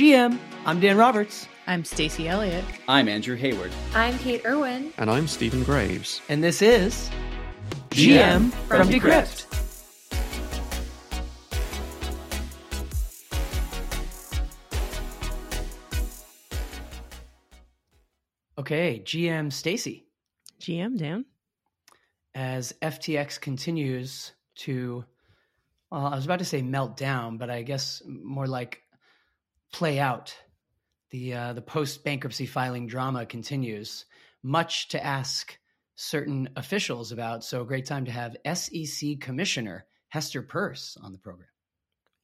GM, I'm Dan Roberts, I'm Stacy Elliott. I'm Andrew Hayward. I'm Kate Irwin. And I'm Stephen Graves. and this is GM from Decrypt. Okay, GM Stacy. GM Dan. as FTX continues to, well, I was about to say melt down, but I guess more like play out. The uh, the post bankruptcy filing drama continues, much to ask certain officials about. So, a great time to have SEC Commissioner Hester Peirce on the program.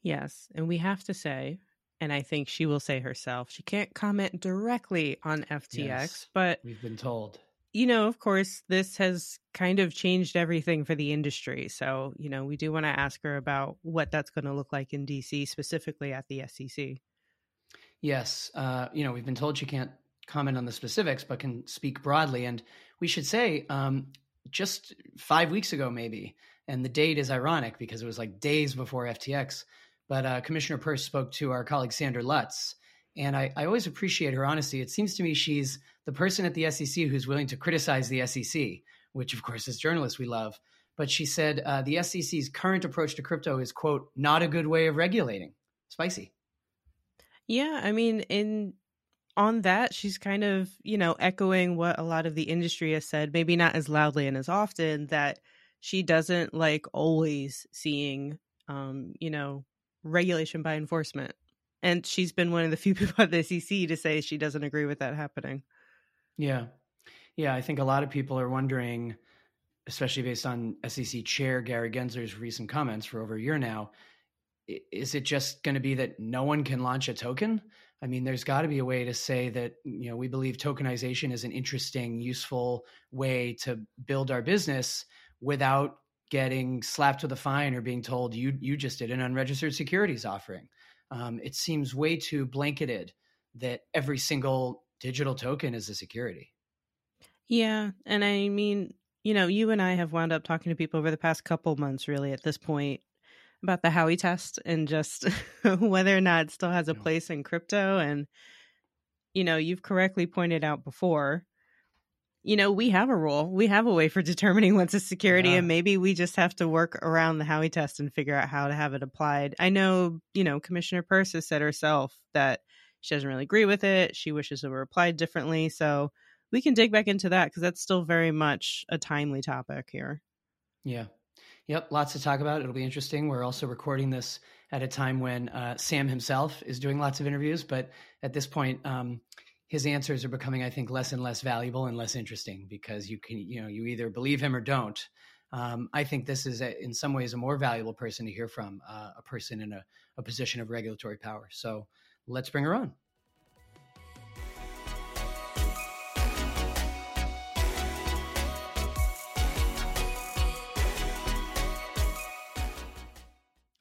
Yes, and we have to say, and I think she will say herself, she can't comment directly on FTX, Yes. but We've been told. you know, of course, this has kind of changed everything for the industry. So, you know, we do want to ask her about what that's going to look like in DC, specifically at the SEC. Yes, uh, you know, we've been told she can't comment on the specifics, but can speak broadly. And we should say, um, just five weeks ago, maybe, and the date is ironic because it was like days before FTX. But uh, Commissioner Peirce spoke to our colleague Sander Lutz, and I, I always appreciate her honesty. It seems to me she's the person at the SEC who's willing to criticize the SEC, which, of course, as journalists we love. But she said uh, the SEC's current approach to crypto is, quote, not a good way of regulating. Spicy. Yeah, I mean, in on that, she's kind of, you know, echoing what a lot of the industry has said, maybe not as loudly and as often, that she doesn't like always seeing um, you know, regulation by enforcement. And she's been one of the few people at the SEC to say she doesn't agree with that happening. Yeah. Yeah. I think a lot of people are wondering, especially based on SEC Chair Gary Gensler's recent comments for over a year now, is it just going to be that no one can launch a token? I mean, there's got to be a way to say that, you know, we believe tokenization is an interesting, useful way to build our business without getting slapped with a fine or being told you you just did an unregistered securities offering. Um, it seems way too blanketed that every single digital token is a security. Yeah, and I mean, you know, you and I have wound up talking to people over the past couple months, really, at this point, about the Howey test and just whether or not it still has a place in crypto. And, you know, you've correctly pointed out before, you know, we have a rule, we have a way for determining what's a security, Yeah. and maybe we just have to work around the Howey test and figure out how to have it applied. I know, you know, Commissioner Peirce has said herself that she doesn't really agree with it. She wishes it were applied differently. So, we can dig back into that because that's still very much a timely topic here. Yeah. Yep. Lots to talk about. It'll be interesting. We're also recording this at a time when uh, Sam himself is doing lots of interviews, but at this point, um, his answers are becoming, I think, less and less valuable and less interesting because you can, you know, you either believe him or don't. Um, I think this is, a, in some ways, a more valuable person to hear from, uh, a person in a, a position of regulatory power. So let's bring her on.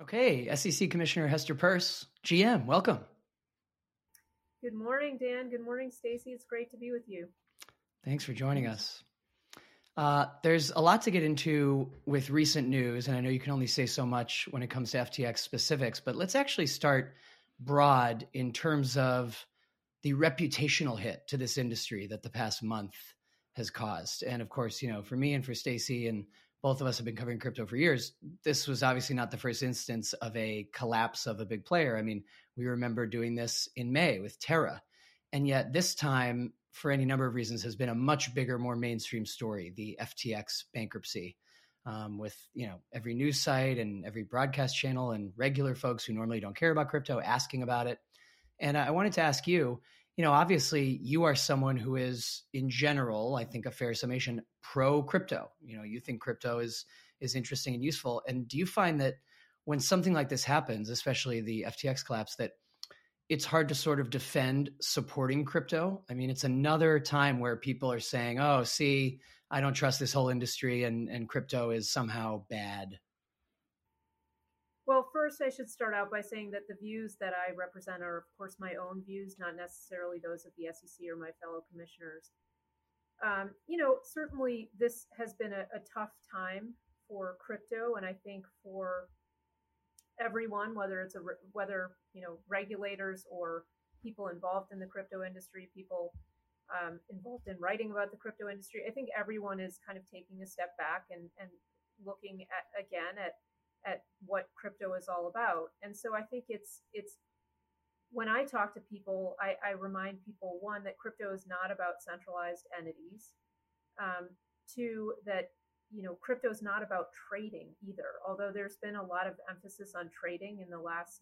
Okay, SEC Commissioner Hester Peirce, GM, welcome. Good morning, Dan. Good morning, Stacy. It's great to be with you. Thanks for joining us. Uh, there's a lot to get into with recent news, and I know you can only say so much when it comes to FTX specifics, but let's actually start broad in terms of the reputational hit to this industry that the past month has caused. And of course, you know, for me and for Stacy, and both of us have been covering crypto for years, this was obviously not the first instance of a collapse of a big player. I mean, we remember doing this in May with Terra. And yet this time, for any number of reasons, has been a much bigger, more mainstream story, the FTX bankruptcy. Um, with you know every news site and every broadcast channel and regular folks who normally don't care about crypto asking about it. And I wanted to ask you, you know, obviously you are someone who is in general, I think a fair summation, pro crypto. You know, you think crypto is is interesting and useful. And do you find that when something like this happens, especially the FTX collapse, that it's hard to sort of defend supporting crypto? I mean, it's another time where people are saying, "Oh, see, I don't trust this whole industry and and crypto is somehow bad." First, I should start out by saying that the views that I represent are, of course, my own views, not necessarily those of the SEC or my fellow commissioners. Um, you know, certainly this has been a, a, tough time for crypto, and I think for everyone, whether it's a whether you know regulators or people involved in the crypto industry, people um, involved in writing about the crypto industry, I think everyone is kind of taking a step back and and looking at again at at what crypto is all about. And so I think it's it's when I talk to people, I, I remind people one that crypto is not about centralized entities. Um, two that you know crypto is not about trading either. Although there's been a lot of emphasis on trading in the last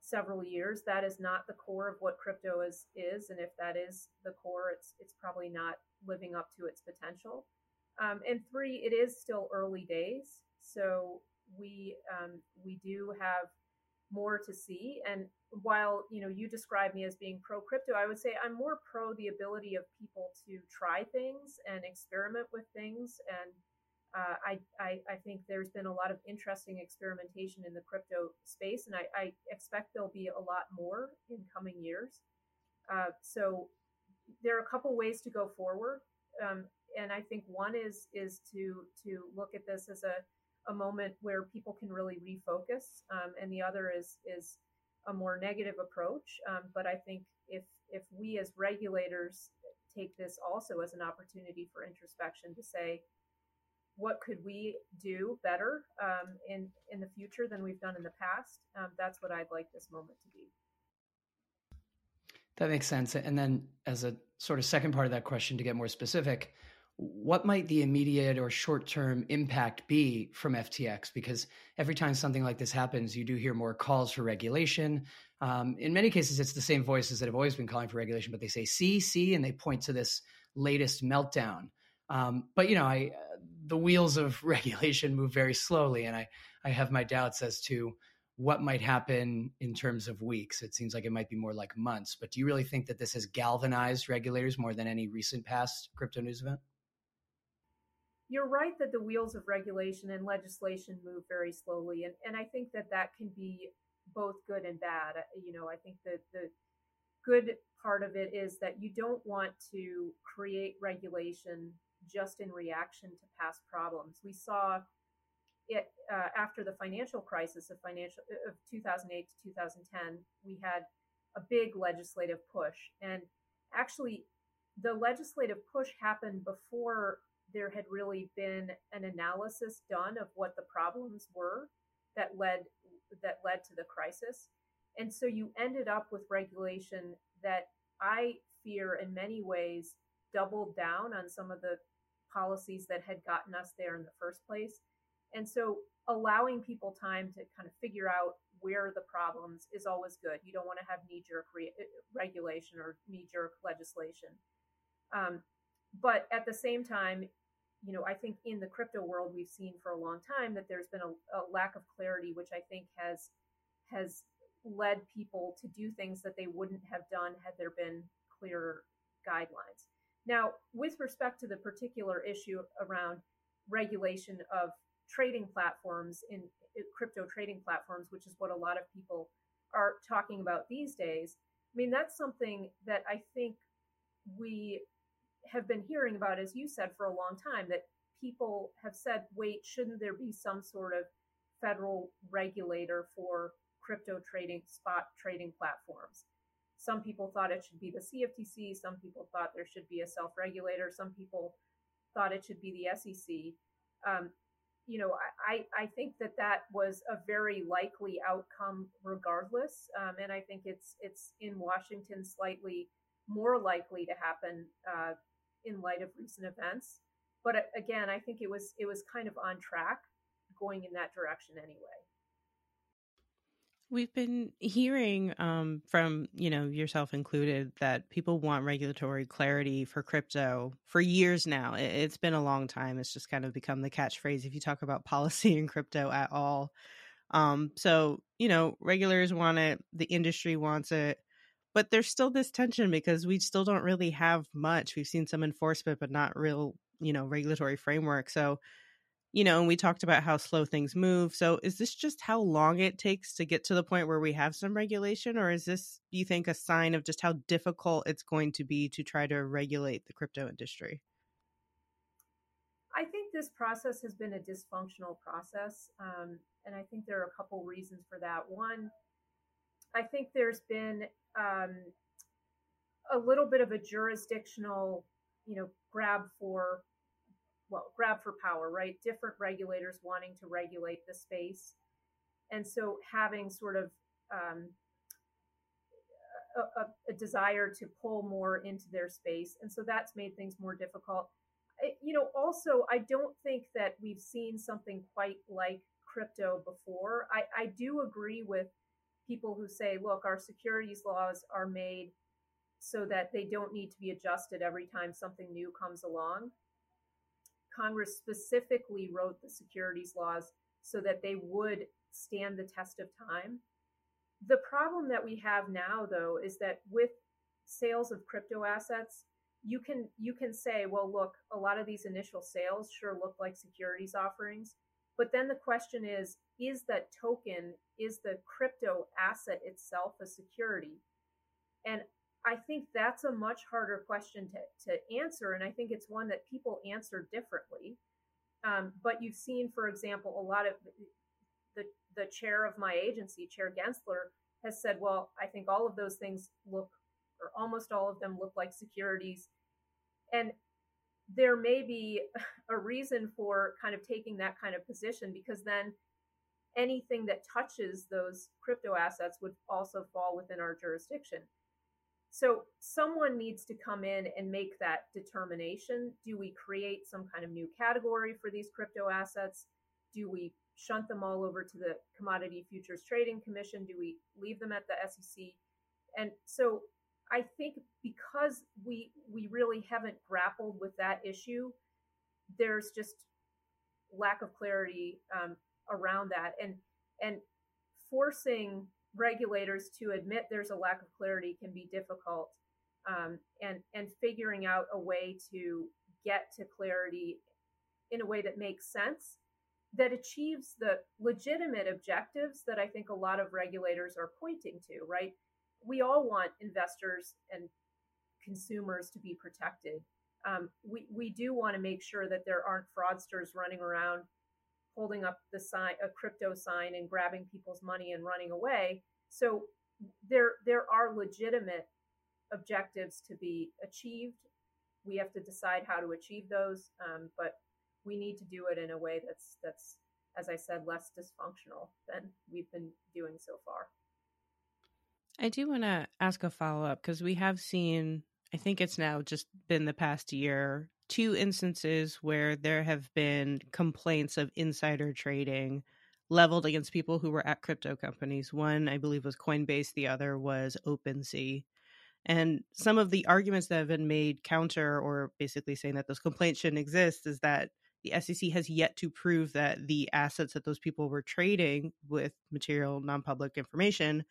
several years, that is not the core of what crypto is is. And if that is the core, it's it's probably not living up to its potential. Um, and three, it is still early days. So we um, we do have more to see. And while you know you describe me as being pro crypto, I would say I'm more pro the ability of people to try things and experiment with things. And uh, I, I, I think there's been a lot of interesting experimentation in the crypto space, and I, I expect there'll be a lot more in coming years. Uh, so there are a couple ways to go forward. Um, and I think one is is to to look at this as a a moment where people can really refocus, um, and the other is is a more negative approach. Um, but I think if if we as regulators take this also as an opportunity for introspection to say, what could we do better um, in in the future than we've done in the past? Um, that's what I'd like this moment to be. That makes sense. And then, as a sort of second part of that question, to get more specific, what might the immediate or short term impact be from FTX? Because every time something like this happens, you do hear more calls for regulation. Um, in many cases, it's the same voices that have always been calling for regulation, but they say see, see, and they point to this latest meltdown. Um, but you know, I, uh, the wheels of regulation move very slowly, and I, I have my doubts as to what might happen in terms of weeks. It seems like it might be more like months. But do you really think that this has galvanized regulators more than any recent past crypto news event? You're right that the wheels of regulation and legislation move very slowly and, and i think that that can be both good and bad. Uh, you know i think that the good part of it is that you don't want to create regulation just in reaction to past problems. We saw it uh, after the financial crisis of financial uh, of 2008 to 2010 we had a big legislative push and actually the legislative push happened before there had really been an analysis done of what the problems were that led that led to the crisis. And so you ended up with regulation that i fear in many ways doubled down on some of the policies that had gotten us there in the first place. And so allowing people time to kind of figure out where the problems is always good. You don't want to have knee jerk re- uh, regulation or knee jerk legislation. Um, but at the same time you know, I think in the crypto world we've seen for a long time that there's been a, a, lack of clarity, which I think has has led people to do things that they wouldn't have done had there been clearer guidelines. Now, with respect to the particular issue around regulation of trading platforms in crypto trading platforms, which is what a lot of people are talking about these days, I mean, that's something that I think we have been hearing about, as you said, for a long time, that people have said, wait, shouldn't there be some sort of federal regulator for crypto trading, spot trading platforms? Some people thought it should be the CFTC. Some people thought there should be a self regulator. Some people thought it should be the SEC. Um, you know, I, I think that that was a very likely outcome regardless. Um, and I think it's it's in Washington slightly more likely to happen uh, in light of recent events. But uh, again, I think it was it was kind of on track going in that direction anyway. We've been hearing um, from, you know, yourself included, that people want regulatory clarity for crypto for years now. It's been a long time. It's just kind of become the catchphrase if you talk about policy in crypto at all. Um, so, you know, regulators want it, the industry wants it, but there's still this tension because we still don't really have much. We've seen some enforcement, but not real, you know, regulatory framework. So, you know, and we talked about how slow things move. So is this just how long it takes to get to the point where we have some regulation? Or is this, you think, a sign of just how difficult it's going to be to try to regulate the crypto industry? I think this process has been a dysfunctional process. Um, and I think there are a couple reasons for that. One, I think there's been um, a little bit of a jurisdictional, you know, grab for well, grab for power, right? Different regulators wanting to regulate the space. And so having sort of um, a, a, desire to pull more into their space. And so that's made things more difficult. It, you know, also, I don't think that we've seen something quite like crypto before. I, I do agree with people who say, look, our securities laws are made so that they don't need to be adjusted every time something new comes along. Congress specifically wrote the securities laws so that they would stand the test of time. The problem that we have now though is that with sales of crypto assets, you can you can say, well, look, a lot of these initial sales sure look like securities offerings, but then the question is, is that token, is the crypto asset itself a security? And I think that's a much harder question to, to answer. And I think it's one that people answer differently. Um, but you've seen, for example, a lot of the, the chair of my agency, Chair Gensler, has said, well, I think all of those things look, or almost all of them look like securities. And there may be a reason for kind of taking that kind of position because then anything that touches those crypto assets would also fall within our jurisdiction. So someone needs to come in and make that determination. Do we create some kind of new category for these crypto assets? Do we shunt them all over to the Commodity Futures Trading Commission? Do we leave them at the SEC? And so I think because we we really haven't grappled with that issue, there's just lack of clarity um, around that, and and forcing regulators to admit there's a lack of clarity can be difficult um, and and figuring out a way to get to clarity in a way that makes sense that achieves the legitimate objectives that I think a lot of regulators are pointing to, right? We all want investors and consumers to be protected. Um, we, we do want to make sure that there aren't fraudsters running around holding up the sign, a crypto sign, and grabbing people's money and running away. So there there are legitimate objectives to be achieved. We have to decide how to achieve those, um, but we need to do it in a way that's that's as I said less dysfunctional than we've been doing so far. I do want to ask a follow up because we have seen, I think it's now just been the past year, two instances where there have been complaints of insider trading leveled against people who were at crypto companies. One, I believe, was Coinbase, the other was OpenSea. And some of the arguments that have been made counter or basically saying that those complaints shouldn't exist is that the SEC has yet to prove that the assets that those people were trading with material non public information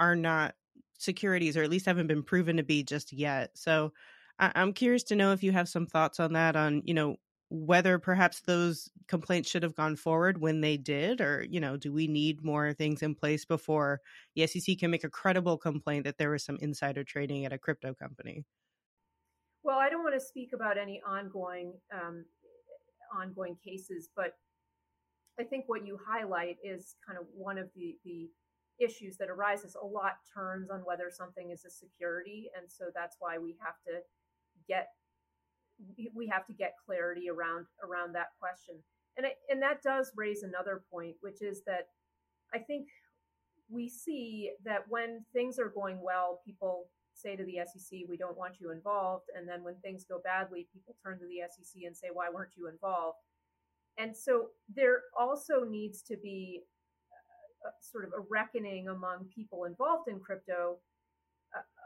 are not securities or at least haven't been proven to be just yet. So I- am curious to know if you have some thoughts on that, on, you know, whether perhaps those complaints should have gone forward when they did, or, you know, do we need more things in place before the SEC can make a credible complaint that there was some insider trading at a crypto company? Well, I don't want to speak about any ongoing um, ongoing cases, but I think what you highlight is kind of one of the the issues that arises. A lot turns on whether something is a security, and so that's why we have to get we have to get clarity around around that question. And it, and that does raise another point, which is that I think we see that when things are going well, people say to the SEC, "We don't want you involved," and then when things go badly, people turn to the SEC and say, "Why weren't you involved?" And so there also needs to be a, sort of a reckoning among people involved in crypto uh,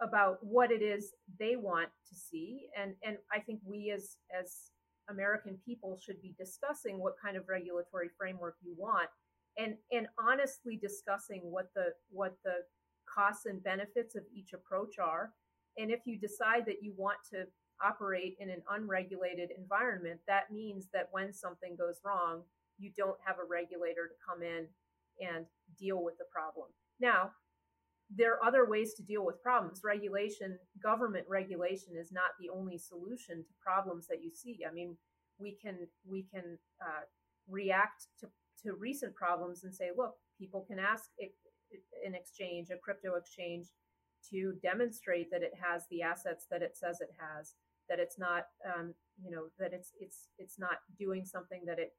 about what it is they want to see, and and I think we as as American people should be discussing what kind of regulatory framework you want, and and honestly discussing what the what the costs and benefits of each approach are. And if you decide that you want to operate in an unregulated environment, that means that when something goes wrong, you don't have a regulator to come in and deal with the problem. Now, there are other ways to deal with problems. Regulation, government regulation is not the only solution to problems that you see. I mean, we can we can uh, react to, to recent problems and say, look, people can ask an exchange, a crypto exchange, to demonstrate that it has the assets that it says it has, that it's not, um, you know, that it's it's it's not doing something that it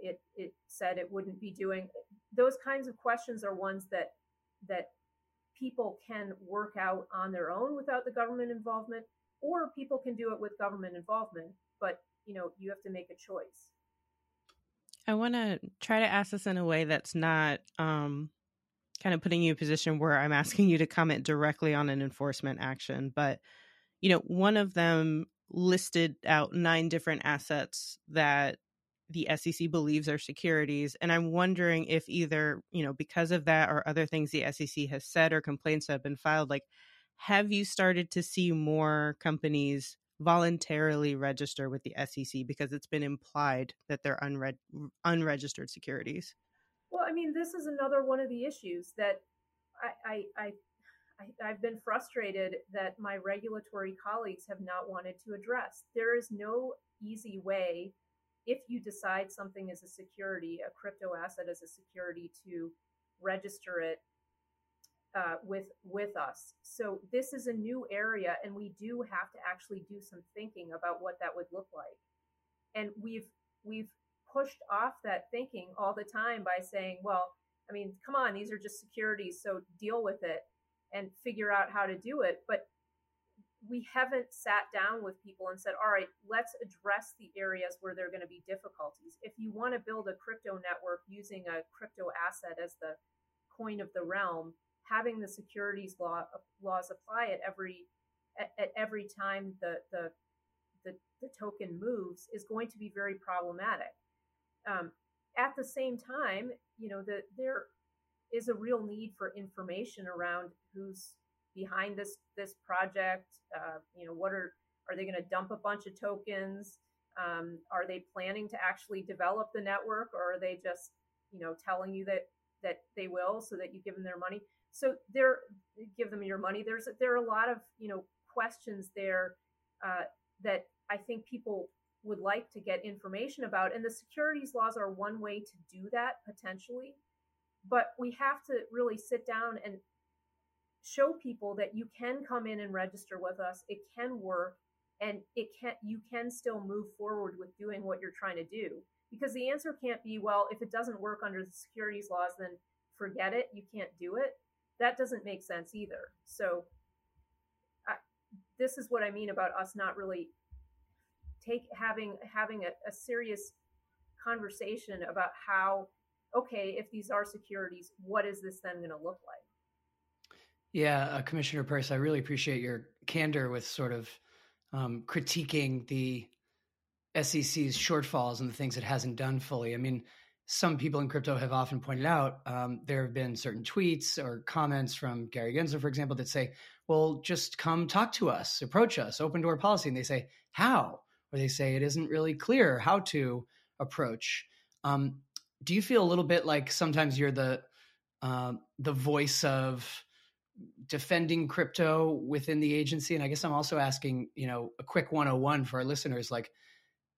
it it said it wouldn't be doing. Those kinds of questions are ones that that people can work out on their own without the government involvement, or people can do it with government involvement. But you know, you have to make a choice. I want to try to ask this in a way that's not um, kind of putting you in a position where I'm asking you to comment directly on an enforcement action. But, you know, one of them listed out nine different assets that the SEC believes are securities. And I'm wondering if either, you know, because of that or other things the SEC has said or complaints have been filed, like, have you started to see more companies voluntarily register with the SEC because it's been implied that they're unre- unregistered securities? Well, I mean, this is another one of the issues that I, I, I, I have been frustrated that my regulatory colleagues have not wanted to address. There is no easy way, if you decide something is a security, a crypto asset is a security, to register it uh, with with us. So this is a new area, and we do have to actually do some thinking about what that would look like. And we've we've pushed off that thinking all the time by saying, well, I mean, come on, these are just securities, so deal with it and figure out how to do it. But we haven't sat down with people and said, all right, let's address the areas where there are going to be difficulties. If you want to build a crypto network using a crypto asset as the coin of the realm, having the securities law laws apply at every at, at every time the, the the the token moves is going to be very problematic. Um, at the same time, you know, that there is a real need for information around who's behind this this project. Uh, you know, what are are they going to dump a bunch of tokens? Um, are they planning to actually develop the network, or are they just you know telling you that that they will so that you give them their money? So there, give them your money. There's there are a lot of you know questions there uh, that I think people would like to get information about. And the securities laws are one way to do that potentially. But we have to really sit down and show people that you can come in and register with us. It can work and it can you can still move forward with doing what you're trying to do. Because the answer can't be, well, if it doesn't work under the securities laws, then forget it. You can't do it. That doesn't make sense either. So I, this is what I mean about us not really take having having a, a serious conversation about how okay if these are securities what is this then going to look like yeah uh, commissioner Peirce i really appreciate your candor with sort of um, critiquing the sec's shortfalls and the things it hasn't done fully i mean some people in crypto have often pointed out um, there have been certain tweets or comments from Gary Gensler, for example, that say, well, just come talk to us, approach us, open door policy. And they say, how? Or they say it isn't really clear how to approach. Um, do you feel a little bit like sometimes you're the uh, the voice of defending crypto within the agency? And I guess I'm also asking, you know, a quick 101 for our listeners, like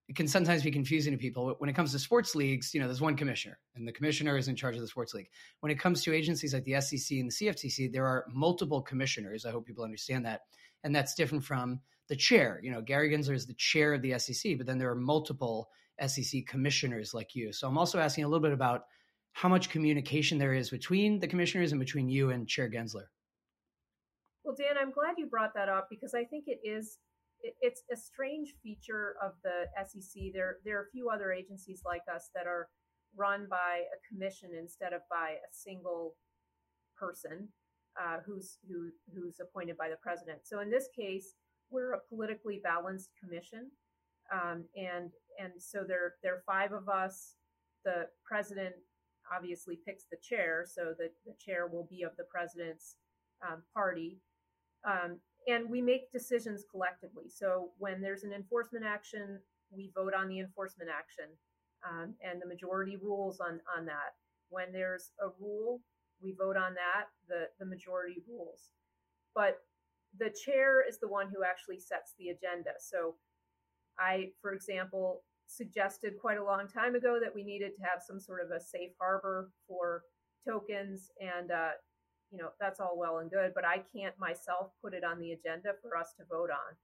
it can sometimes be confusing to people when it comes to sports leagues you know there's one commissioner and the commissioner is in charge of the sports league when it comes to agencies like the sec and the cftc there are multiple commissioners i hope people understand that and that's different from the chair. You know, Gary Gensler is the chair of the SEC, but then there are multiple SEC commissioners like you. So I'm also asking a little bit about how much communication there is between the commissioners and between you and Chair Gensler. Well, Dan, I'm glad you brought that up because I think it is it's a strange feature of the SEC. There there are a few other agencies like us that are run by a commission instead of by a single person uh, who's who who's appointed by the president. So in this case, we're a politically balanced commission, um, and and so there there are five of us. The president obviously picks the chair, so that the chair will be of the president's um, party. Um, and we make decisions collectively. So when there's an enforcement action, we vote on the enforcement action, um, and the majority rules on on that. When there's a rule, we vote on that. The the majority rules, but the chair is the one who actually sets the agenda. So I, for example, suggested quite a long time ago that we needed to have some sort of a safe harbor for tokens and uh, you know that's all well and good but i can't myself put it on the agenda for us to vote on.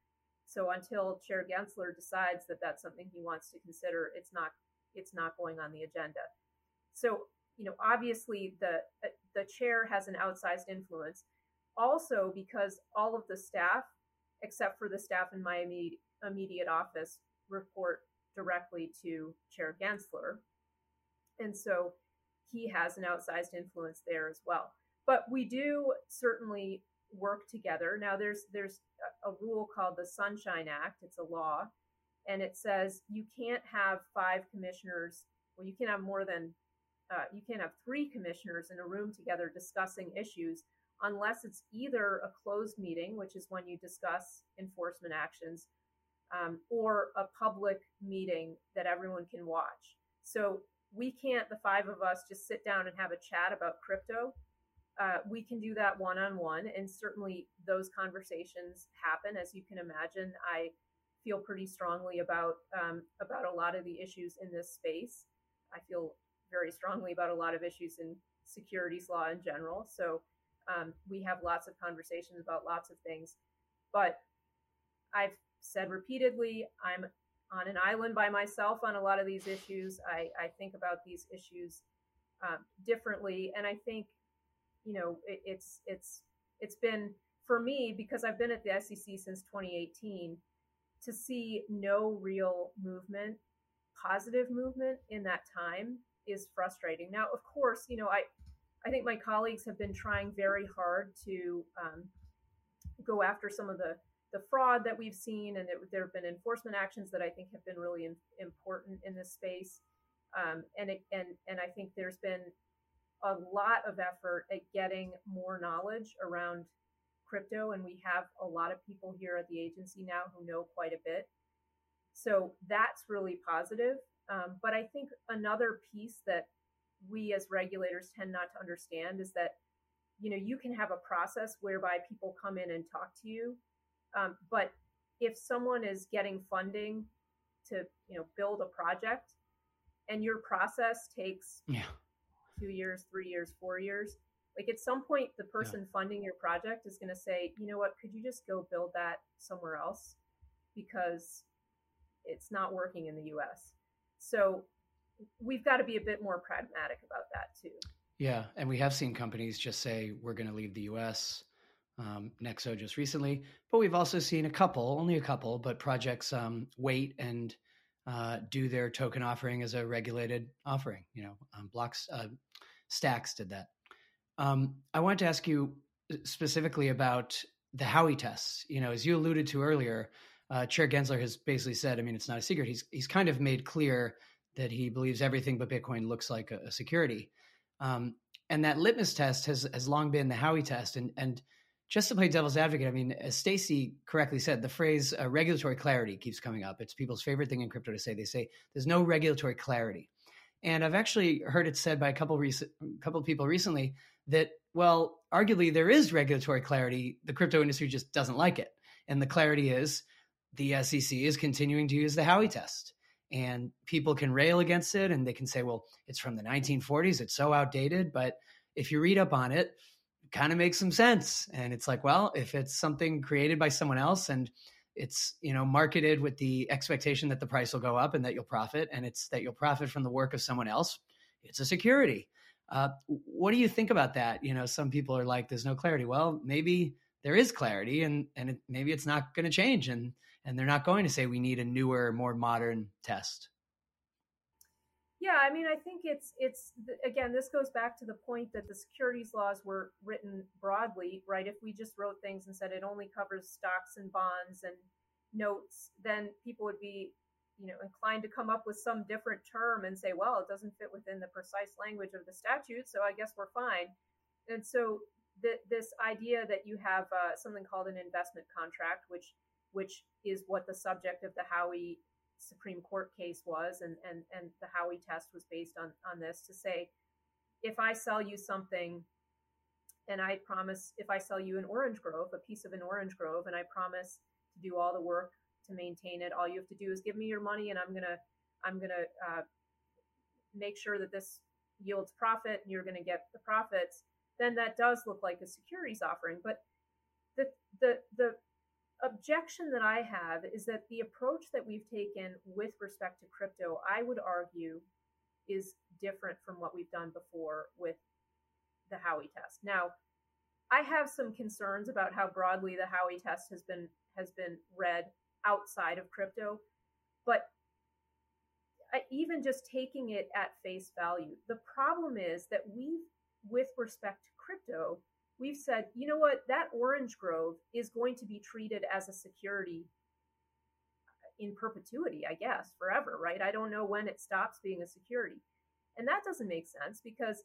So until chair gensler decides that that's something he wants to consider it's not it's not going on the agenda. So you know obviously the the chair has an outsized influence. Also because all of the staff except for the staff in my immediate, immediate office report directly to chair gensler. And so he has an outsized influence there as well but we do certainly work together. Now, there's there's a rule called the Sunshine Act. It's a law, and it says you can't have five commissioners. Well, you can have more than uh, you can't have three commissioners in a room together discussing issues unless it's either a closed meeting, which is when you discuss enforcement actions, um, or a public meeting that everyone can watch. So we can't, the five of us, just sit down and have a chat about crypto uh, we can do that one on one, and certainly those conversations happen. As you can imagine, I feel pretty strongly about um, about a lot of the issues in this space. I feel very strongly about a lot of issues in securities law in general. So um, we have lots of conversations about lots of things. But I've said repeatedly, I'm on an island by myself on a lot of these issues. I, I think about these issues um, differently, and I think you know, it, it's it's it's been for me because I've been at the SEC since 2018 to see no real movement, positive movement in that time is frustrating. Now, of course, you know, I I think my colleagues have been trying very hard to um, go after some of the the fraud that we've seen, and it, there have been enforcement actions that I think have been really in, important in this space. Um, and it, and and I think there's been a lot of effort at getting more knowledge around crypto, and we have a lot of people here at the agency now who know quite a bit. So that's really positive. Um, but I think another piece that we as regulators tend not to understand is that you know you can have a process whereby people come in and talk to you um, but if someone is getting funding to you know build a project and your process takes yeah two years, three years, four years. Like at some point, the person yeah. funding your project is going to say, you know what, could you just go build that somewhere else? Because it's not working in the US. So we've got to be a bit more pragmatic about that too. Yeah. And we have seen companies just say, we're going to leave the US. Um, Nexo just recently, but we've also seen a couple, only a couple, but projects um, wait and uh, do their token offering as a regulated offering. You know, um, blocks uh, Stacks did that. Um, I wanted to ask you uh, specifically about the Howey tests. You know, as you alluded to earlier, uh, Chair Gensler has basically said, I mean, it's not a secret. He's he's kind of made clear that he believes everything but Bitcoin looks like a, a security. Um, and that litmus test has has long been the Howey test. And and just to play devil's advocate, I mean, as Stacy correctly said, the phrase uh, regulatory clarity keeps coming up. It's people's favorite thing in crypto to say. They say there's no regulatory clarity. And I've actually heard it said by a couple recent, couple of people recently that, well, arguably there is regulatory clarity. The crypto industry just doesn't like it. And the clarity is the SEC is continuing to use the Howey test. And people can rail against it and they can say, well, it's from the 1940s. It's so outdated. But if you read up on it, kind of makes some sense. And it's like, well, if it's something created by someone else and it's you know marketed with the expectation that the price will go up and that you'll profit, and it's that you'll profit from the work of someone else, it's a security. Uh, what do you think about that? You know, some people are like, "There's no clarity." Well, maybe there is clarity, and and it, maybe it's not going to change, and and they're not going to say we need a newer, more modern test. Yeah, I mean, I think it's it's again, this goes back to the point that the securities laws were written broadly, right? If we just wrote things and said it only covers stocks and bonds and notes, then people would be, you know, inclined to come up with some different term and say, well, it doesn't fit within the precise language of the statute, so I guess we're fine. And so this idea that you have uh, something called an investment contract, which which is what the subject of the Howey Supreme Court case was, and and and the Howey test was based on on this to say, if I sell you something, and I promise, if I sell you an orange grove, a piece of an orange grove, and I promise to do all the work to maintain it, all you have to do is give me your money, and I'm gonna I'm gonna uh, make sure that this yields profit, and you're gonna get the profits. Then that does look like a securities offering, but the the the objection that I have is that the approach that we've taken with respect to crypto, I would argue, is different from what we've done before with the Howey test. Now, I have some concerns about how broadly the Howey test has been has been read outside of crypto, but even just taking it at face value, the problem is that we, with respect to crypto, we've said, you know what, that orange grove is going to be treated as a security uh, in perpetuity, I guess, forever, right? I don't know when it stops being a security. And that doesn't make sense because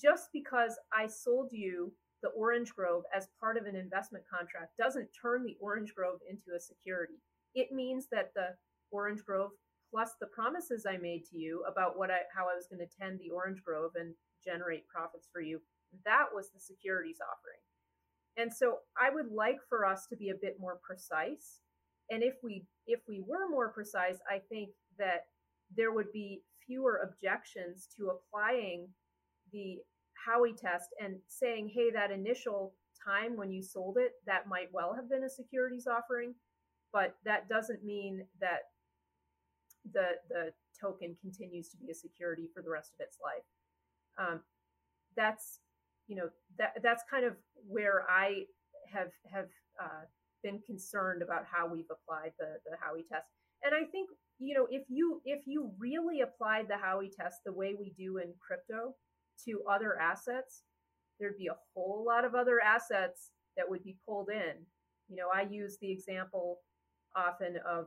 just because I sold you the orange grove as part of an investment contract doesn't turn the orange grove into a security. It means that the orange grove plus the promises I made to you about what I how I was going to tend the orange grove and generate profits for you that was the securities offering. And so I would like for us to be a bit more precise. And if we if we were more precise, I think that there would be fewer objections to applying the Howey test and saying, hey, that initial time when you sold it, that might well have been a securities offering, but that doesn't mean that the the token continues to be a security for the rest of its life. Um, that's you know that that's kind of where I have have uh, been concerned about how we've applied the the Howey test. And I think you know if you if you really applied the Howey test the way we do in crypto to other assets, there'd be a whole lot of other assets that would be pulled in. You know, I use the example often of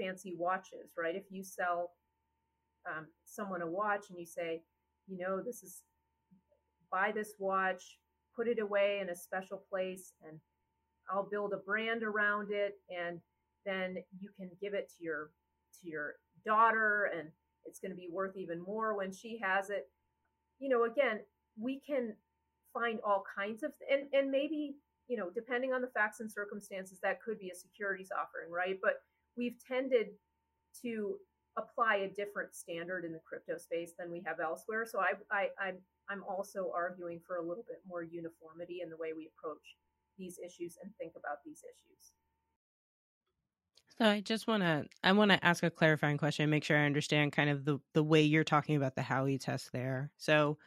fancy watches, right? If you sell um, someone a watch and you say, you know, this is buy this watch, put it away in a special place, and I'll build a brand around it, and then you can give it to your to your daughter, and it's going to be worth even more when she has it. You know, again, we can find all kinds of and and maybe you know depending on the facts and circumstances that could be a securities offering right but we've tended to apply a different standard in the crypto space than we have elsewhere so i i i'm I'm also arguing for a little bit more uniformity in the way we approach these issues and think about these issues. So I just want to I want to ask a clarifying question, make sure I understand kind of the the way you're talking about the Howey test there. So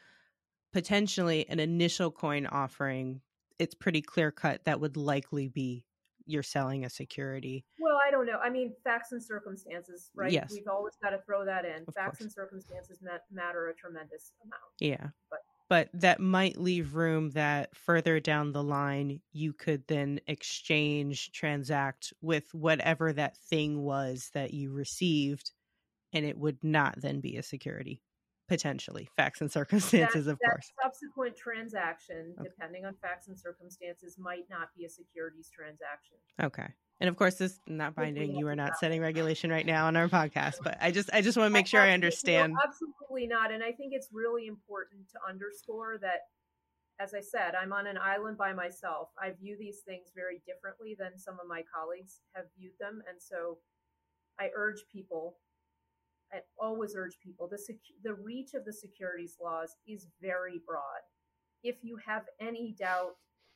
potentially an initial coin offering, it's pretty clear cut that would likely be you're selling a security. Well, I don't know. I mean, facts and circumstances, right? Yes. We've always got to throw that in. Of facts course. and circumstances matter a tremendous amount. Yeah. But but that might leave room that further down the line you could then exchange transact with whatever that thing was that you received and it would not then be a security potentially facts and circumstances that, of that course subsequent transaction, Okay. depending on facts and circumstances, might not be a securities transaction. okay and of course this is not binding you are not setting regulation right now on our podcast but i just i just want to make sure i understand no, absolutely not. And I think it's really important to underscore that, as I said, I'm on an island by myself. I view these things very differently than some of my colleagues have viewed them. And so I urge people, I always urge people, the, the reach of the securities laws is very broad. If you have any doubt,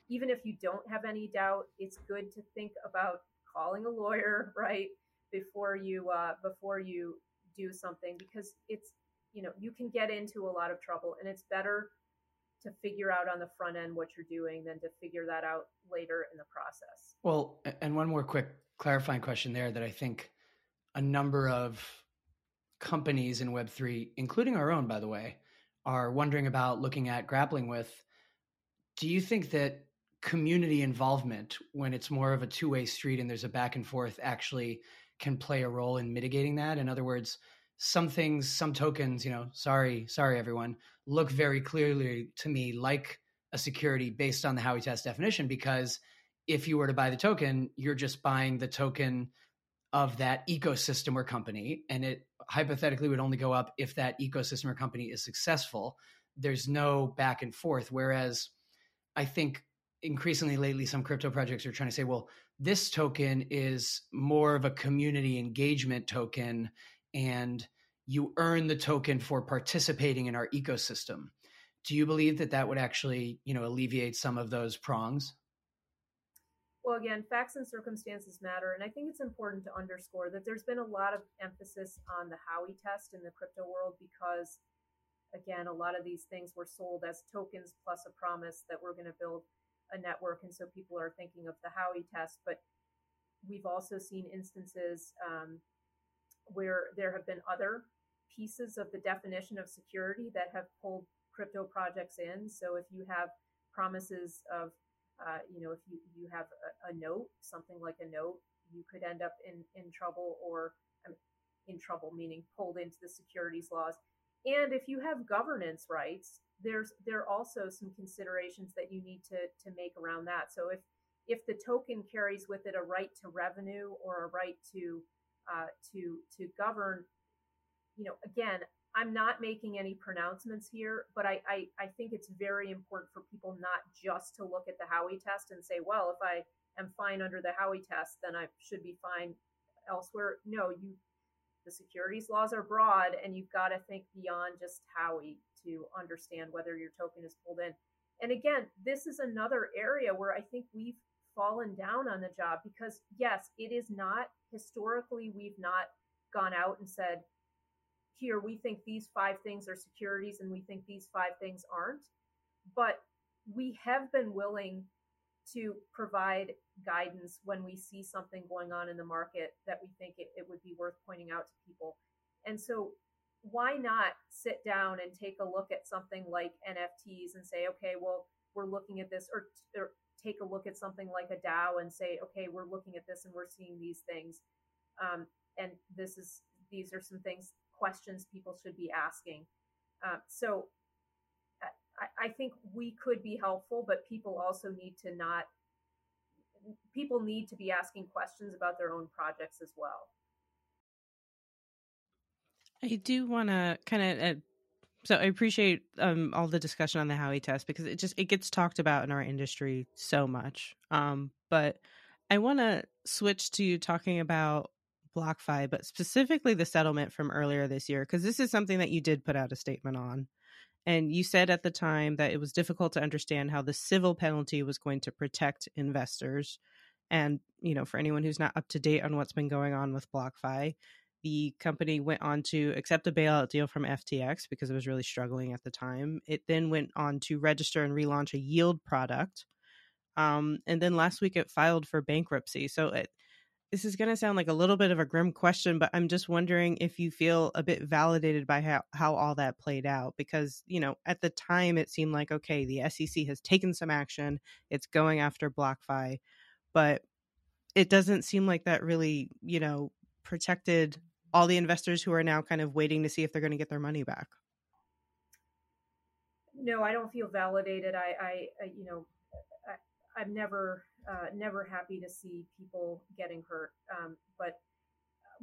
even if you don't have any doubt, it's good to think about calling a lawyer, right? Before you uh, before you do something because it's you know you can get into a lot of trouble and it's better to figure out on the front end what you're doing than to figure that out later in the process Well, and one more quick clarifying question there that I think a number of companies in Web3, including our own, by the way, are wondering about, looking at, grappling with. Do you think that community involvement, when it's more of a two way street and there's a back and forth, actually can play a role in mitigating that? In other words, some things, some tokens, you know, sorry, sorry, everyone, look very clearly to me like a security based on the Howey test definition because if you were to buy the token, you're just buying the token of that ecosystem or company, and it hypothetically would only go up if that ecosystem or company is successful. There's no back and forth. Whereas I think increasingly lately, some crypto projects are trying to say, well, this token is more of a community engagement token, and you earn the token for participating in our ecosystem. Do you believe that that would actually, you know, alleviate some of those prongs? Well, again, facts and circumstances matter. And I think it's important to underscore that there's been a lot of emphasis on the Howey test in the crypto world because, again, a lot of these things were sold as tokens plus a promise that we're going to build a network. And so people are thinking of the Howey test. But we've also seen instances um, where there have been other pieces of the definition of security that have pulled crypto projects in. So if you have promises of uh, you know, if you, you have a, a, note, something like a note, you could end up in, in trouble or in trouble, meaning pulled into the securities laws. And if you have governance rights, there's there are also some considerations that you need to to make around that. So if if the token carries with it a right to revenue or a right to uh, to to govern, you know, again, I'm not making any pronouncements here, but I, I, I, think it's very important for people not just to look at the Howey test and say, well, if I am fine under the Howey test, then I should be fine elsewhere. No, you the securities laws are broad and you've got to think beyond just Howey to understand whether your token is pulled in. And again, this is another area where I think we've fallen down on the job because yes, it is not historically we've not gone out and said here we think these five things are securities and we think these five things aren't. But we have been willing to provide guidance when we see something going on in the market that we think it, it would be worth pointing out to people. And so why not sit down and take a look at something like NFTs and say, okay, well, we're looking at this, or, or take a look at something like a DAO and say, okay, we're looking at this and we're seeing these things. Um, and this is, these are some things questions people should be asking. Uh, so I, I think we could be helpful, but people also need to not, people need to be asking questions about their own projects as well. I do want to kind of uh, so I appreciate um, all the discussion on the Howey test because it just it gets talked about in our industry so much. Um, but I want to switch to talking about BlockFi, but specifically the settlement from earlier this year, because this is something that you did put out a statement on. And you said at the time that it was difficult to understand how the civil penalty was going to protect investors. And, you know, for anyone who's not up to date on what's been going on with BlockFi, the company went on to accept a bailout deal from FTX because it was really struggling at the time. It then went on to register and relaunch a yield product. Um, and then last week it filed for bankruptcy. So it, this is going to sound like a little bit of a grim question, but I'm just wondering if you feel a bit validated by how, how all that played out. Because, you know, at the time it seemed like, okay, the SEC has taken some action, it's going after BlockFi, but it doesn't seem like that really, you know, protected all the investors who are now kind of waiting to see if they're going to get their money back. No, I don't feel validated. I, I, I you know, I, I've never uh, never happy to see people getting hurt. Um, but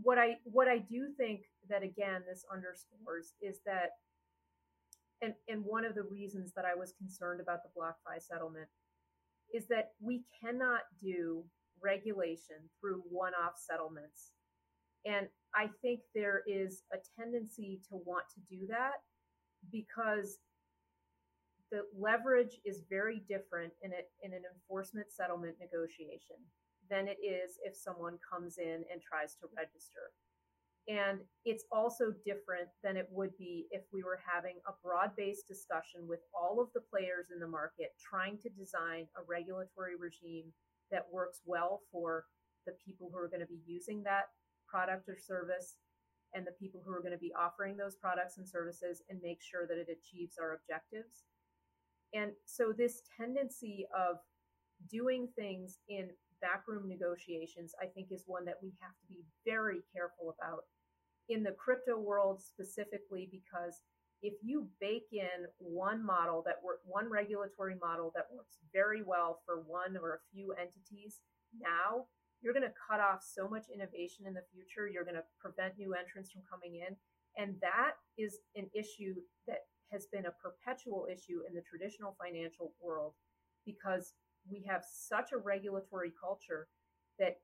what I what I do think that again this underscores is that, and and one of the reasons that I was concerned about the BlockFi settlement is that we cannot do regulation through one-off settlements, and I think there is a tendency to want to do that because the leverage is very different in it in an enforcement settlement negotiation than it is if someone comes in and tries to register. And it's also different than it would be if we were having a broad based discussion with all of the players in the market trying to design a regulatory regime that works well for the people who are going to be using that product or service and the people who are going to be offering those products and services and make sure that it achieves our objectives. And so, this tendency of doing things in backroom negotiations, I think, is one that we have to be very careful about in the crypto world specifically, because if you bake in one model that one regulatory model that works very well for one or a few entities now, you're going to cut off so much innovation in the future. You're going to prevent new entrants from coming in. And that is an issue that has been a perpetual issue in the traditional financial world because we have such a regulatory culture that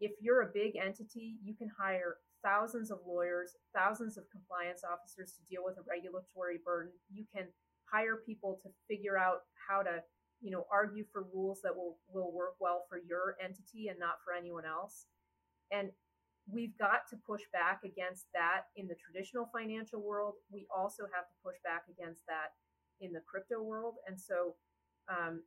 if you're a big entity, you can hire thousands of lawyers, thousands of compliance officers to deal with a regulatory burden. You can hire people to figure out how to you know argue for rules that will will work well for your entity and not for anyone else and we've got to push back against that in the traditional financial world we also have to push back against that in the crypto world and so um,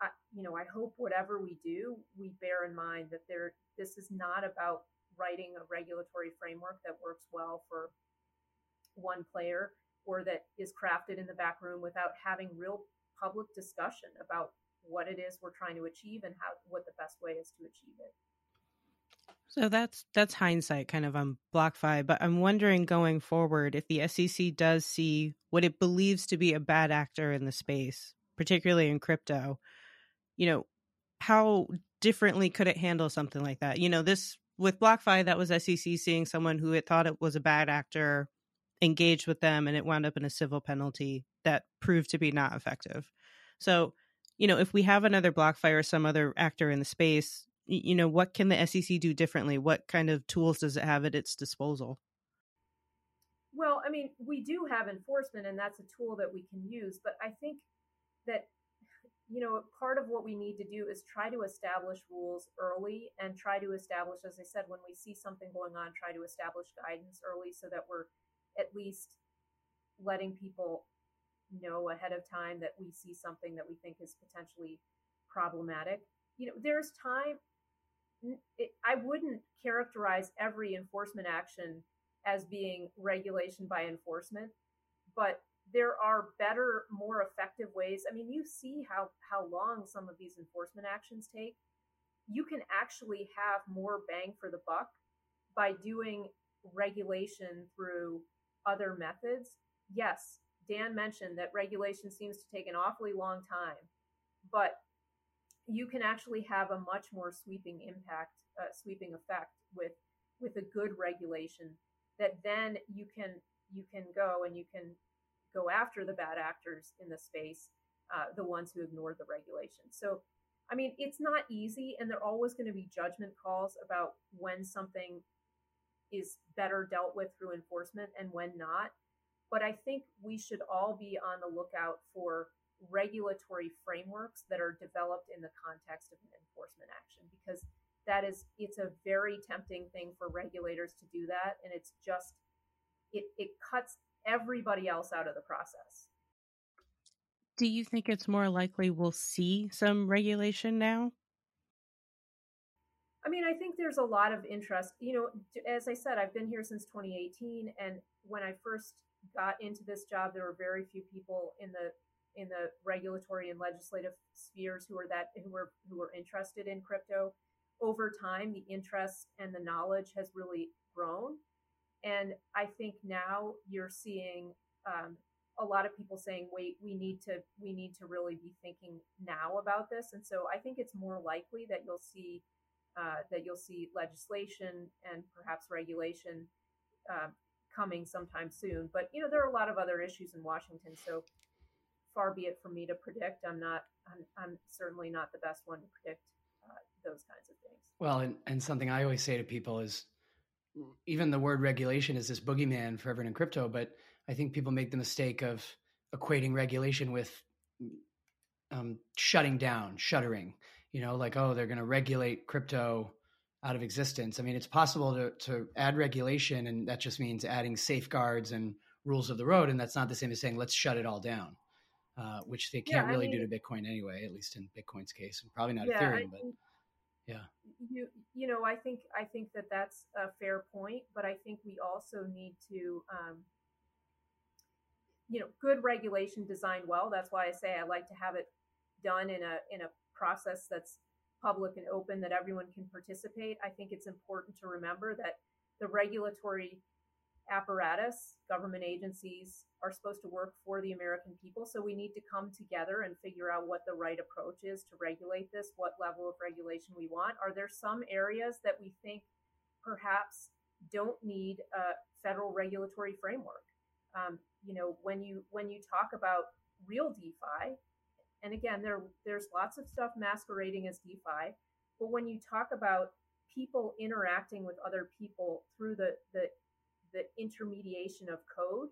I, you know i hope whatever we do we bear in mind that there this is not about writing a regulatory framework that works well for one player or that is crafted in the back room without having real public discussion about what it is we're trying to achieve and how what the best way is to achieve it. So that's that's hindsight kind of on BlockFi, but I'm wondering going forward if the SEC does see what it believes to be a bad actor in the space, particularly in crypto, you know, how differently could it handle something like that? You know, this with BlockFi, that was SEC seeing someone who it thought it was a bad actor engaged with them and it wound up in a civil penalty that proved to be not effective. So, you know, if we have another BlockFi or some other actor in the space, you know, what can the SEC do differently? What kind of tools does it have at its disposal? Well, I mean, we do have enforcement, and that's a tool that we can use. But I think that, you know, part of what we need to do is try to establish rules early and try to establish, as I said, when we see something going on, try to establish guidance early so that we're at least letting people know ahead of time that we see something that we think is potentially problematic. You know, there's time. It, I wouldn't characterize every enforcement action as being regulation by enforcement, but there are better, more effective ways. I mean, you see how how long some of these enforcement actions take. You can actually have more bang for the buck by doing regulation through other methods. Yes, Dan mentioned that regulation seems to take an awfully long time, but you can actually have a much more sweeping impact, uh, sweeping effect with with a good regulation that then you can you can go and you can go after the bad actors in the space, uh, the ones who ignore the regulation. So, I mean, it's not easy, and there are always going to be judgment calls about when something is better dealt with through enforcement and when not. But I think we should all be on the lookout for regulatory frameworks that are developed in the context of an enforcement action because that is it's a very tempting thing for regulators to do that and it's just it it cuts everybody else out of the process do you think it's more likely we'll see some regulation now I mean, I think there's a lot of interest. You know, as I said, I've been here since 2018, and when I first got into this job, there were very few people in the in the regulatory and legislative spheres who are that who were who were interested in crypto. Over time, the interest and the knowledge has really grown, and I think now you're seeing um, a lot of people saying, "Wait, we need to we need to really be thinking now about this." And so I think it's more likely that you'll see uh, that you'll see legislation and perhaps regulation uh, coming sometime soon. But you know, there are a lot of other issues in Washington, so far be it from me to predict. I'm not. I'm, I'm certainly not the best one to predict uh, those kinds of things. Well, and, and something I always say to people is, even the word regulation is this boogeyman for everyone in crypto. But I think people make the mistake of equating regulation with um, shutting down, shuttering. You know, like oh, they're going to regulate crypto out of existence. I mean, it's possible to, to add regulation, and that just means adding safeguards and rules of the road. And that's not the same as saying, let's shut it all down, uh, which they can't yeah, really mean, do to Bitcoin anyway, at least in Bitcoin's case, and probably not yeah, Ethereum. I, but Yeah. You you know I think I think that that's a fair point, but I think we also need to um, you know good regulation designed well. That's why I say I like to have it done in a in a process that's public and open that everyone can participate. I think it's important to remember that the regulatory apparatus, government agencies are supposed to work for the American people. So we need to come together and figure out what the right approach is to regulate this, what level of regulation we want. Are there some areas that we think perhaps don't need a federal regulatory framework? Um, you know, when you when you talk about real DeFi, and again, there there's lots of stuff masquerading as DeFi, but when you talk about people interacting with other people through the the the intermediation of code,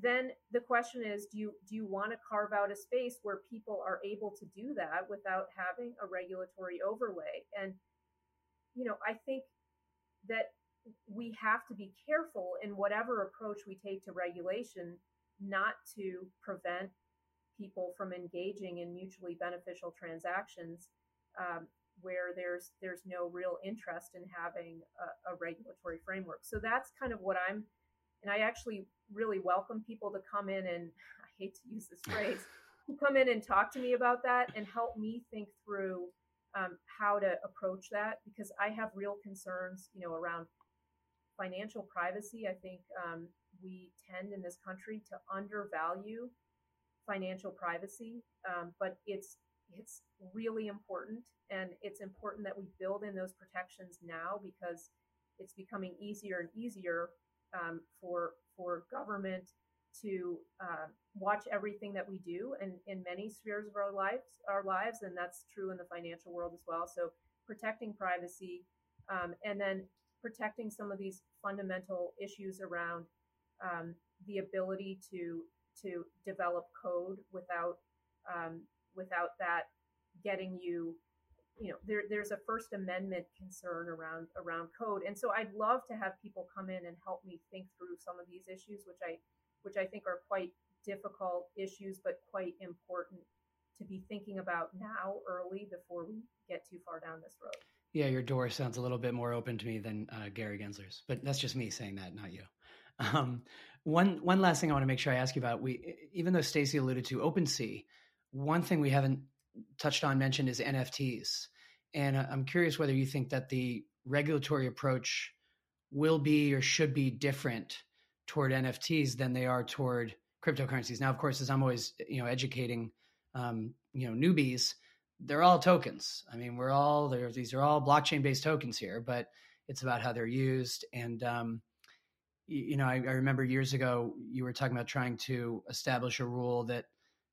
then the question is do you do you want to carve out a space where people are able to do that without having a regulatory overlay? And you know i think that we have to be careful in whatever approach we take to regulation not to prevent people from engaging in mutually beneficial transactions um, where there's there's no real interest in having a, a, regulatory framework. So that's kind of what I'm, and I actually really welcome people to come in and I hate to use this phrase, who come in and talk to me about that and help me think through um, how to approach that because I have real concerns, you know, around financial privacy. I think um, we tend in this country to undervalue financial privacy, um, but it's it's really important and it's important that we build in those protections now because it's becoming easier and easier um, for for government to uh, watch everything that we do and in many spheres of our lives our lives and that's true in the financial world as well. So protecting privacy um, and then protecting some of these fundamental issues around um, the ability to to develop code without um, without that getting you you know there, there's a first amendment concern around around code. And so i'd love to have people come in and help me think through some of these issues which i which i think are quite difficult issues but quite important to be thinking about now early before we get too far down this road. Yeah your door sounds a little bit more open to me than uh, gary gensler's but that's just me saying that not you. Um, one one last thing i want to make sure i ask you about we even though stacy alluded to OpenSea one thing we haven't touched on mentioned is NFTs. And uh, I'm curious whether you think that the regulatory approach will be or should be different toward NFTs than they are toward cryptocurrencies. Now, of course, as I'm always you know educating um, you know newbies, they're all tokens. I mean, we're all there. These are all blockchain based tokens here, but it's about how they're used. And um, you, you know, I, I remember years ago you were talking about trying to establish a rule that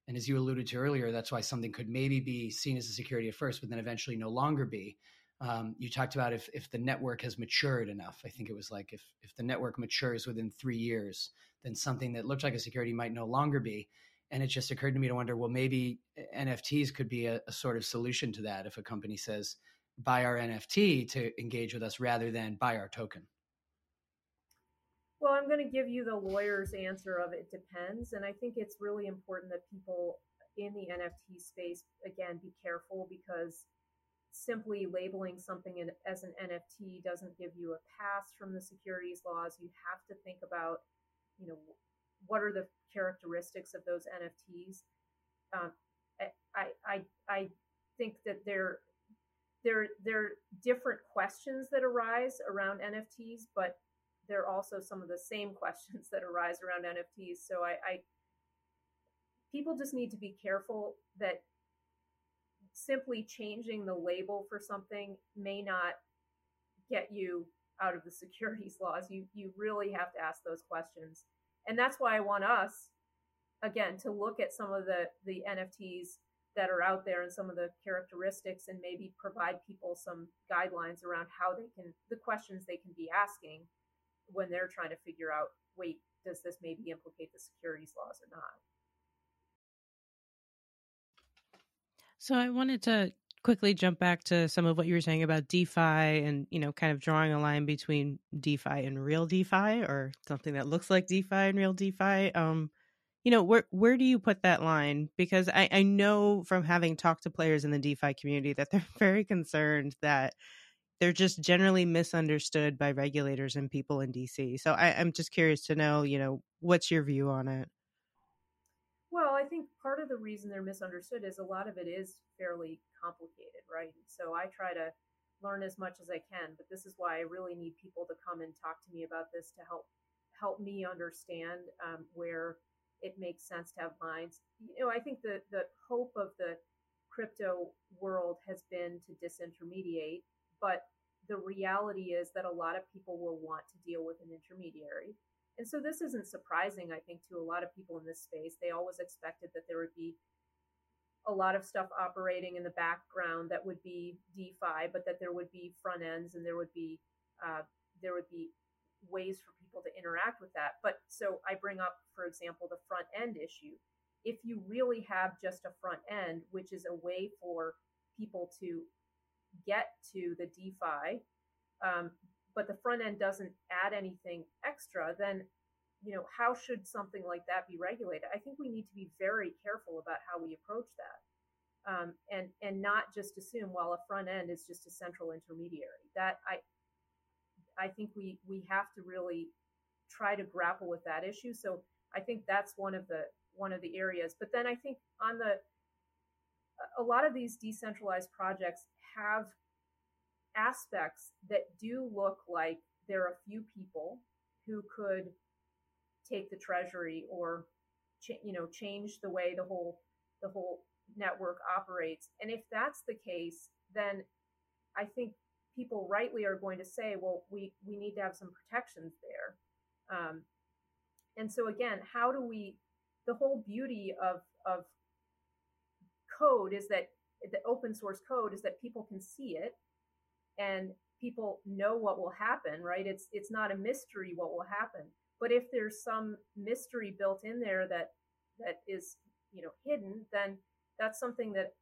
and as you alluded to earlier, that's why something could maybe be seen as a security at first, but then eventually no longer be. Um, you talked about if if the network has matured enough. I think it was like if if the network matures within three years, then something that looked like a security might no longer be. And it just occurred to me to wonder, well, maybe NFTs could be a, a sort of solution to that. If a company says, "Buy our NFT to engage with us," rather than buy our token. Well, I'm going to give you the lawyer's answer of it depends. And I think it's really important that people in the NFT space, again, be careful because simply labeling something in, as an NFT doesn't give you a pass from the securities laws. You have to think about, you know, what are the characteristics of those NFTs. Um, I, I, I think that there, there, there are different questions that arise around NFTs, but there are also some of the same questions that arise around NFTs. So I, I people just need to be careful that simply changing the label for something may not get you out of the securities laws. You you really have to ask those questions. And that's why I want us again to look at some of the the NFTs that are out there and some of the characteristics and maybe provide people some guidelines around how they can the questions they can be asking when they're trying to figure out wait does this maybe implicate the securities laws or not? So i wanted to quickly jump back to some of what you were saying about defi and you know kind of drawing a line between defi and real defi or something that looks like defi and real defi. Um you know where where do you put that line? Because I, I know from having talked to players in the defi community that they're very concerned that they're just generally misunderstood by regulators and people in dc so I, i'm just curious to know you know what's your view on it well i think part of the reason they're misunderstood is a lot of it is fairly complicated right so i try to learn as much as i can but this is why i really need people to come and talk to me about this to help help me understand um, where it makes sense to have lines. You know, I think the the hope of the crypto world has been to disintermediate, but the reality is that a lot of people will want to deal with an intermediary. And so this isn't surprising, I think, to a lot of people in this space. They always expected that there would be a lot of stuff operating in the background that would be DeFi, but that there would be front ends and there would be uh, there would be ways for people to interact with that. But so I bring up, for example, the front end issue. If you really have just a front end, which is a way for people to get to the DeFi, um, but the front end doesn't add anything extra, then you know how should something like that be regulated? I think we need to be very careful about how we approach that. Um, and and not just assume well a front end is just a central intermediary that i I think we we have to really try to grapple with that issue. So I think that's one of the one of the areas. But then I think on the a lot of these decentralized projects have aspects that do look like there are a few people who could take the treasury or ch- you know change the way the whole the whole network operates and if that's the case then i think people rightly are going to say, well, we, we need to have some protections there. Um, and so again, how do we, the whole beauty of, of code is that the open source code is that people can see it and people know what will happen, right? It's, it's not a mystery what will happen. But if there's some mystery built in there that, that is, you know, hidden, then that's something that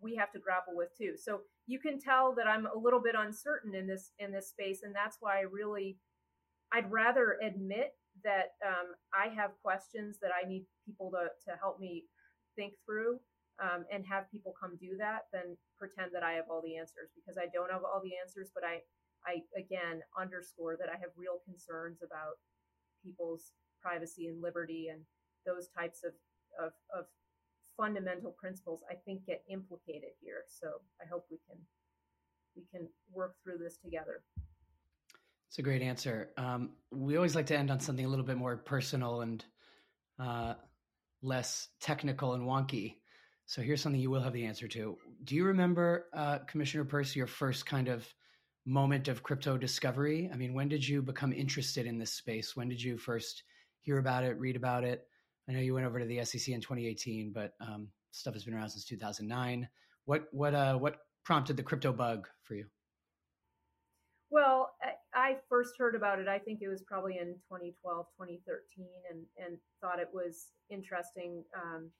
we have to grapple with too. So you can tell that I'm a little bit uncertain in this in this space, and that's why I really I'd rather admit that um, I have questions that I need people to to help me think through um, and have people come do that than pretend that I have all the answers because I don't have all the answers. But I I again underscore that I have real concerns about people's privacy and liberty and those types of of, of fundamental principles I think get implicated here. So I hope we can we can work through this together. It's a great answer. Um, we always like to end on something a little bit more personal and uh, less technical and wonky. So here's something you will have the answer to. Do you remember, uh, Commissioner Peirce, your first kind of moment of crypto discovery? I mean, when did you become interested in this space? When did you first hear about it, read about it? I know you went over to the SEC in 2018, but um, stuff has been around since 2009. What what uh, what prompted the crypto bug for you? Well, I first heard about it. I think it was probably in 2012, 2013, and and thought it was interesting um,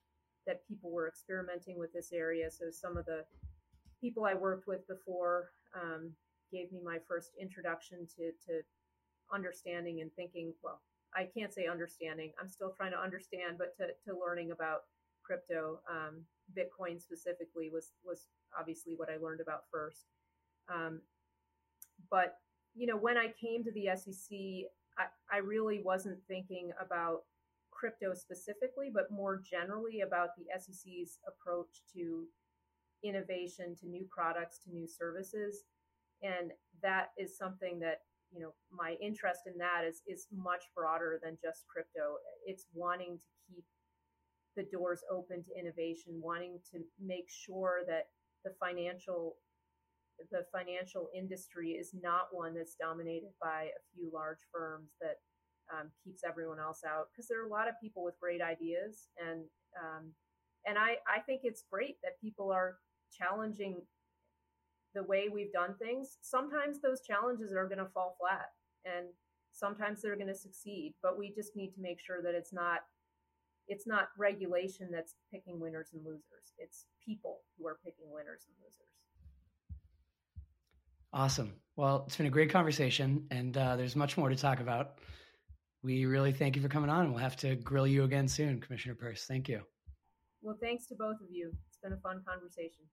that people were experimenting with this area. So some of the people I worked with before um, gave me my first introduction to to understanding and thinking. Well, I can't say understanding. I'm still trying to understand, but to, to learning about crypto, um, Bitcoin specifically was was obviously what I learned about first. Um, but you know, when I came to the SEC, I, I really wasn't thinking about crypto specifically, but more generally about the SEC's approach to innovation, to new products, to new services. And that is something that you know my interest in that is is much broader than just crypto it's wanting to keep the doors open to innovation wanting to make sure that the financial the financial industry is not one that's dominated by a few large firms that um, keeps everyone else out because there are a lot of people with great ideas and um, and I, I think it's great that people are challenging the way we've done things, sometimes those challenges are going to fall flat and sometimes they're going to succeed, but we just need to make sure that it's not it's not regulation that's picking winners and losers. It's people who are picking winners and losers. Awesome. Well, it's been a great conversation, and uh, there's much more to talk about. We really thank you for coming on. We'll have to grill you again soon, Commissioner Peirce. Thank you. Well, thanks to both of you. It's been a fun conversation.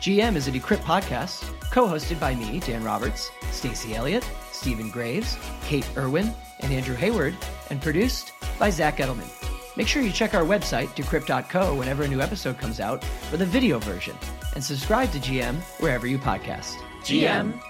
GM is a Decrypt podcast, co-hosted by me, Dan Roberts, Stacy Elliott, Stephen Graves, Kate Irwin, and Andrew Hayward, and produced by Zach Edelman. Make sure you check our website, decrypt.co, whenever a new episode comes out for the video version, and subscribe to GM wherever you podcast. GM